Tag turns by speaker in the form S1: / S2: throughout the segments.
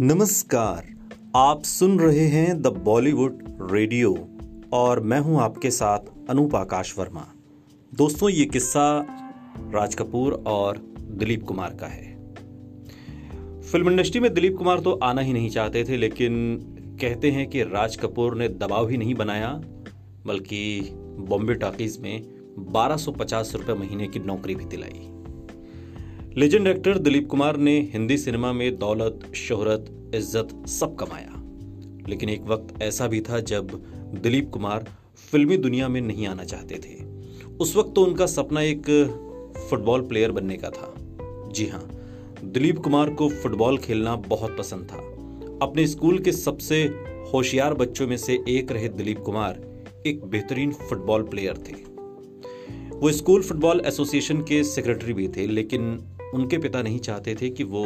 S1: नमस्कार, आप सुन रहे हैं द बॉलीवुड रेडियो और मैं हूँ आपके साथ अनूप आकाश वर्मा। दोस्तों, ये किस्सा राज कपूर और दिलीप कुमार का है। फ़िल्म इंडस्ट्री में दिलीप कुमार तो आना ही नहीं चाहते थे, लेकिन कहते हैं कि राज कपूर ने दबाव ही नहीं बनाया, बल्कि बॉम्बे टॉकीज में 1250 रुपए महीने की नौकरी भी दिलाई। लेजेंड एक्टर दिलीप कुमार ने हिंदी सिनेमा में दौलत, शोहरत, इज़्ज़त सब कमाया। लेकिन एक वक्त ऐसा भी था जब दिलीप कुमार फिल्मी दुनिया में नहीं आना चाहते थे। उस वक्त तो उनका सपना एक फुटबॉल प्लेयर बनने का था। जी हाँ दिलीप कुमार को फुटबॉल खेलना बहुत पसंद था। अपने स्कूल के सबसे होशियार बच्चों में से एक रहे दिलीप कुमार, एक बेहतरीन फुटबॉल प्लेयर थे। वो स्कूल फुटबॉल एसोसिएशन के सेक्रेटरी भी थे, लेकिन उनके पिता नहीं चाहते थे कि वो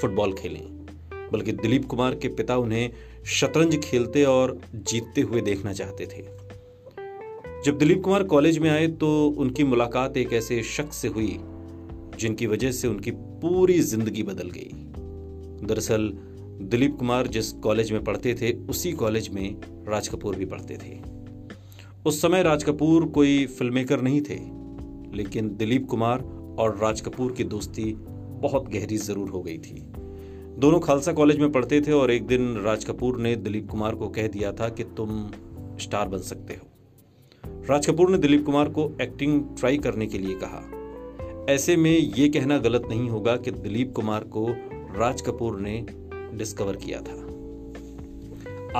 S1: फुटबॉल खेलें, बल्कि दिलीप कुमार के पिता उन्हें शतरंज खेलते और जीतते हुए देखना चाहते थे। जब दिलीप कुमार कॉलेज में आए तो उनकी मुलाकात एक ऐसे शख्स से हुई, जिनकी वजह से उनकी पूरी ज़िंदगी बदल गई। दरअसल, दिलीप कुमार जिस कॉलेज में पढ़ते थे, उसी कॉलेज में राज कपूर भी पढ़ते थे। उस समय राज कपूर कोई फ़िल्म मेकर नहीं थे, लेकिन दिलीप कुमार और राज कपूर की दोस्ती बहुत गहरी ज़रूर हो गई थी। दोनों खालसा कॉलेज में पढ़ते थे और एक दिन राज कपूर ने दिलीप कुमार को कह दिया था कि तुम स्टार बन सकते हो। राज कपूर ने दिलीप कुमार को एक्टिंग ट्राई करने के लिए कहा। ऐसे में यह कहना गलत नहीं होगा कि दिलीप कुमार को राज कपूर ने डिस्कवर किया था।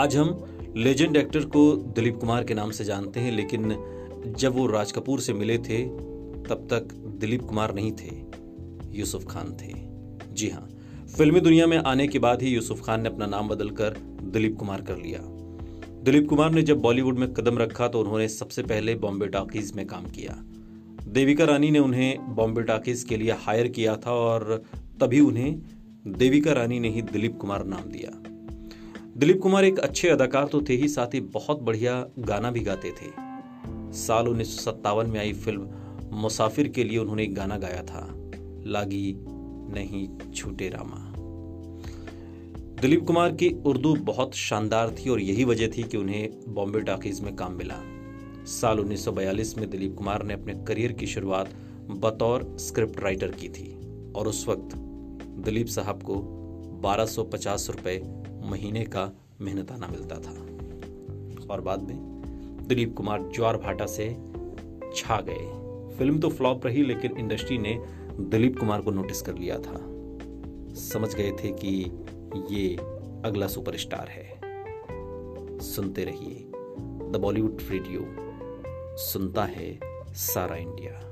S1: आज हम लेजेंड एक्टर को दिलीप कुमार के नाम से जानते हैं, लेकिन जब वो राज कपूर से मिले थे तब तक दिलीप कुमार नहीं थे, यूसुफ खान थे। जी हाँ फिल्मी दुनिया में आने के बाद ही यूसुफ खान ने अपना नाम बदलकर दिलीप कुमार कर लिया। दिलीप कुमार ने जब बॉलीवुड में कदम रखा तो उन्होंने सबसे पहले बॉम्बे टॉकीज में काम किया। देविका रानी ने उन्हें बॉम्बे टॉकीज के लिए हायर किया था और तभी उन्हें देविका रानी ने ही दिलीप कुमार नाम दिया। दिलीप कुमार एक अच्छे अदाकार तो थे ही, साथ ही बहुत बढ़िया गाना भी गाते थे। साल उन्नीस सौ सत्तावन में आई फ़िल्म मुसाफिर के लिए उन्होंने एक गाना गाया था, लागी नहीं छूटे रामा। दिलीप कुमार की उर्दू बहुत शानदार थी और यही वजह थी कि उन्हें बॉम्बे टॉकीज में काम मिला। साल 1942 में दिलीप कुमार ने अपने करियर की शुरुआत बतौर स्क्रिप्ट राइटर की थी और उस वक्त दिलीप साहब को 1250 रुपए महीने का मेहनताना मिलता था। और बाद में दिलीप कुमार ज्वार भाटा से छा गए। फ़िल्म तो फ्लॉप रही, लेकिन इंडस्ट्री ने दिलीप कुमार को नोटिस कर लिया था। समझ गए थे कि ये अगला सुपरस्टार है। सुनते रहिए। द बॉलीवुड रेडियो सुनता है सारा इंडिया।